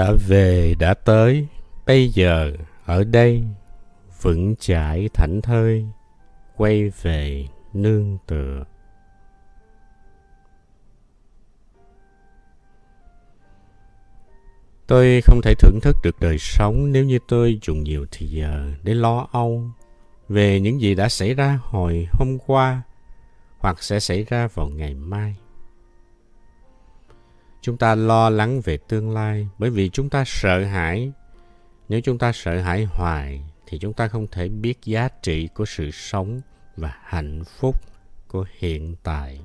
đã về, đã tới. Bây giờ, ở đây, vững chãi thảnh thơi, quay về nương tựa. Tôi không thể thưởng thức được đời sống nếu như tôi dùng nhiều thời giờ để lo âu về những gì đã xảy ra hồi hôm qua hoặc sẽ xảy ra vào ngày mai chúng ta lo lắng về tương lai, bởi vì chúng ta sợ hãi. Nếu chúng ta sợ hãi hoài, thì chúng ta không thể biết giá trị của sự sống và hạnh phúc của hiện tại.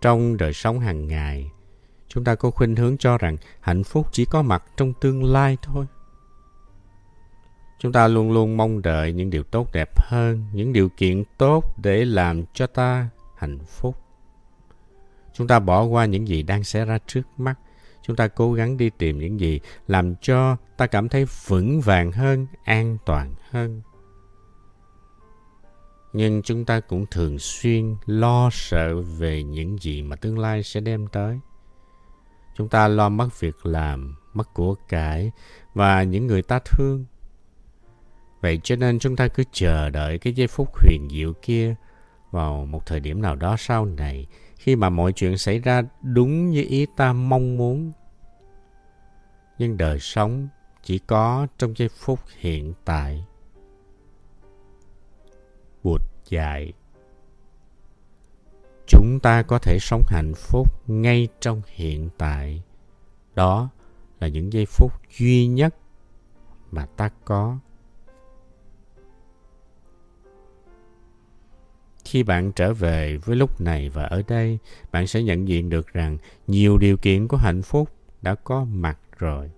Trong đời sống hàng ngày, chúng ta có khuynh hướng cho rằng hạnh phúc chỉ có mặt trong tương lai thôi. Chúng ta luôn luôn mong đợi những điều tốt đẹp hơn, những điều kiện tốt để làm cho ta hạnh phúc chúng ta bỏ qua những gì đang xảy ra trước mắt. Chúng ta cố gắng đi tìm những gì làm cho ta cảm thấy vững vàng hơn, an toàn hơn. Nhưng chúng ta cũng thường xuyên lo sợ về những gì mà tương lai sẽ đem tới. Chúng ta lo mất việc làm, mất của cải và những người ta thương. Vậy cho nên chúng ta cứ chờ đợi cái giây phút huyền diệu kia vào một thời điểm nào đó sau này khi mà mọi chuyện xảy ra đúng như ý ta mong muốn, nhưng đời sống chỉ có trong giây phút hiện tại. Bụt dạy chúng ta có thể sống hạnh phúc ngay trong hiện tại. Đó là những giây phút duy nhất mà ta có. Khi bạn trở về với lúc này và ở đây, bạn sẽ nhận diện được rằng nhiều điều kiện của hạnh phúc đã có mặt rồi.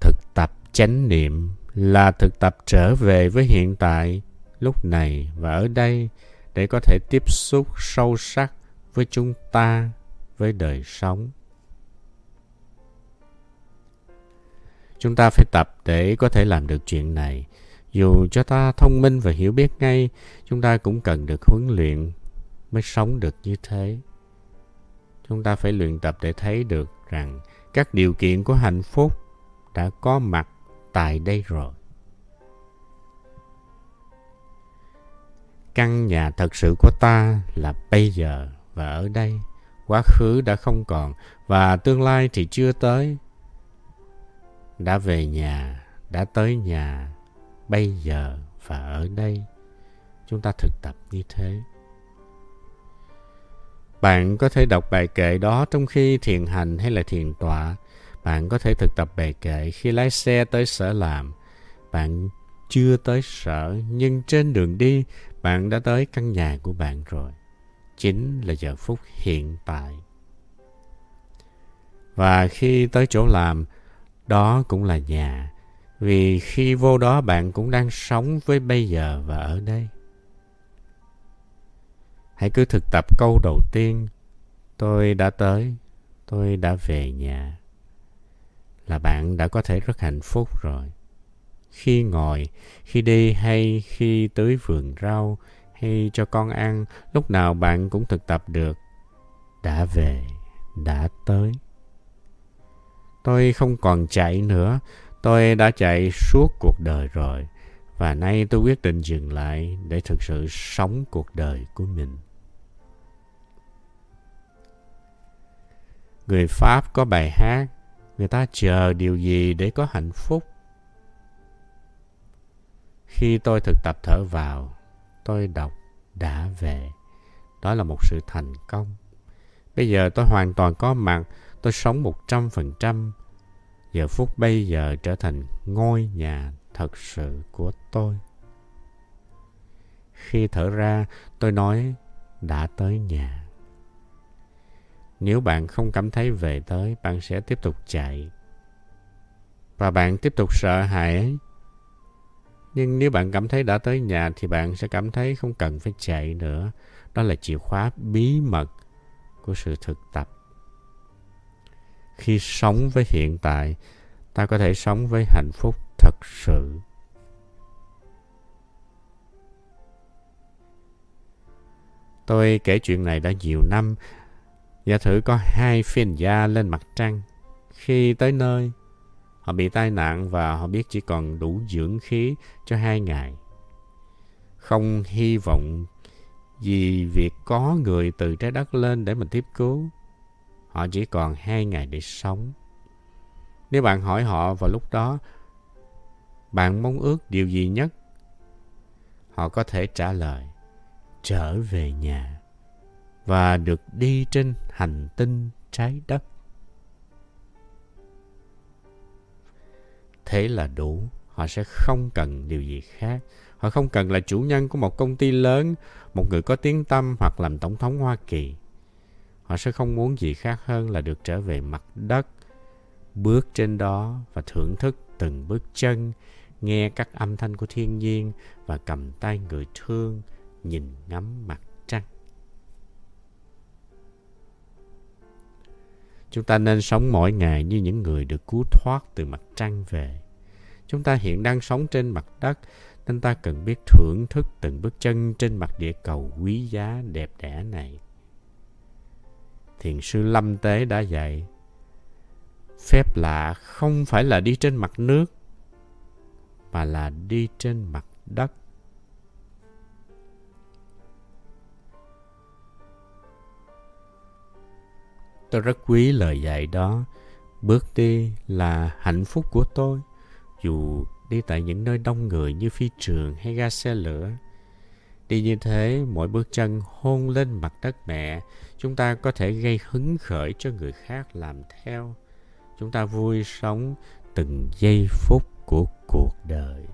Thực tập chánh niệm là thực tập trở về với hiện tại, lúc này và ở đây để có thể tiếp xúc sâu sắc với chúng ta, với đời sống. Chúng ta phải tập để có thể làm được chuyện này dù cho ta thông minh và hiểu biết ngay, chúng ta cũng cần được huấn luyện mới sống được như thế. Chúng ta phải luyện tập để thấy được rằng các điều kiện của hạnh phúc đã có mặt tại đây rồi. Căn nhà thật sự của ta là bây giờ và ở đây. Quá khứ đã không còn và tương lai thì chưa tới. Đã về nhà, đã tới nhà bây giờ và ở đây, chúng ta thực tập như thế. Bạn có thể đọc bài kệ đó trong khi thiền hành hay là thiền tọa. Bạn có thể thực tập bài kệ khi lái xe tới sở làm. Bạn chưa tới sở, nhưng trên đường đi, bạn đã tới căn nhà của bạn rồi. Chính là giờ phút hiện tại. Và khi tới chỗ làm, đó cũng là nhà vì khi vô đó bạn cũng đang sống với bây giờ và ở đây. Hãy cứ thực tập câu đầu tiên. Tôi đã tới, tôi đã về nhà. Là bạn đã có thể rất hạnh phúc rồi. Khi ngồi, khi đi hay khi tưới vườn rau hay cho con ăn, lúc nào bạn cũng thực tập được. Đã về, đã tới. Tôi không còn chạy nữa tôi đã chạy suốt cuộc đời rồi, và nay tôi quyết định dừng lại để thực sự sống cuộc đời của mình. Người pháp có bài hát, người ta chờ điều gì để có hạnh phúc? Khi tôi thực tập thở vào, tôi đọc đã về. Đó là một sự thành công. Bây giờ tôi hoàn toàn có mặt, tôi sống một trăm phần trăm giờ phút bây giờ trở thành ngôi nhà thật sự của tôi. Khi thở ra, tôi nói, đã tới nhà. Nếu bạn không cảm thấy về tới, bạn sẽ tiếp tục chạy. Và bạn tiếp tục sợ hãi. Nhưng nếu bạn cảm thấy đã tới nhà thì bạn sẽ cảm thấy không cần phải chạy nữa. Đó là chìa khóa bí mật của sự thực tập khi sống với hiện tại ta có thể sống với hạnh phúc thật sự tôi kể chuyện này đã nhiều năm Giả thử có hai phiên gia lên mặt trăng. Khi tới nơi, họ bị tai nạn và họ biết chỉ còn đủ dưỡng khí cho hai ngày. Không hy vọng vì việc có người từ trái đất lên để mình tiếp cứu. Họ chỉ còn hai ngày để sống. Nếu bạn hỏi họ vào lúc đó, bạn mong ước điều gì nhất? Họ có thể trả lời, trở về nhà và được đi trên hành tinh trái đất. Thế là đủ, họ sẽ không cần điều gì khác. Họ không cần là chủ nhân của một công ty lớn, một người có tiếng tâm hoặc làm tổng thống Hoa Kỳ. Họ sẽ không muốn gì khác hơn là được trở về mặt đất, bước trên đó và thưởng thức từng bước chân, nghe các âm thanh của thiên nhiên và cầm tay người thương, nhìn ngắm mặt trăng. Chúng ta nên sống mỗi ngày như những người được cứu thoát từ mặt trăng về. Chúng ta hiện đang sống trên mặt đất nên ta cần biết thưởng thức từng bước chân trên mặt địa cầu quý giá đẹp đẽ này. Thiền sư Lâm Tế đã dạy, phép lạ không phải là đi trên mặt nước, mà là đi trên mặt đất. Tôi rất quý lời dạy đó. Bước đi là hạnh phúc của tôi, dù đi tại những nơi đông người như phi trường hay ga xe lửa. Đi như thế, mỗi bước chân hôn lên mặt đất mẹ, chúng ta có thể gây hứng khởi cho người khác làm theo. Chúng ta vui sống từng giây phút của cuộc đời.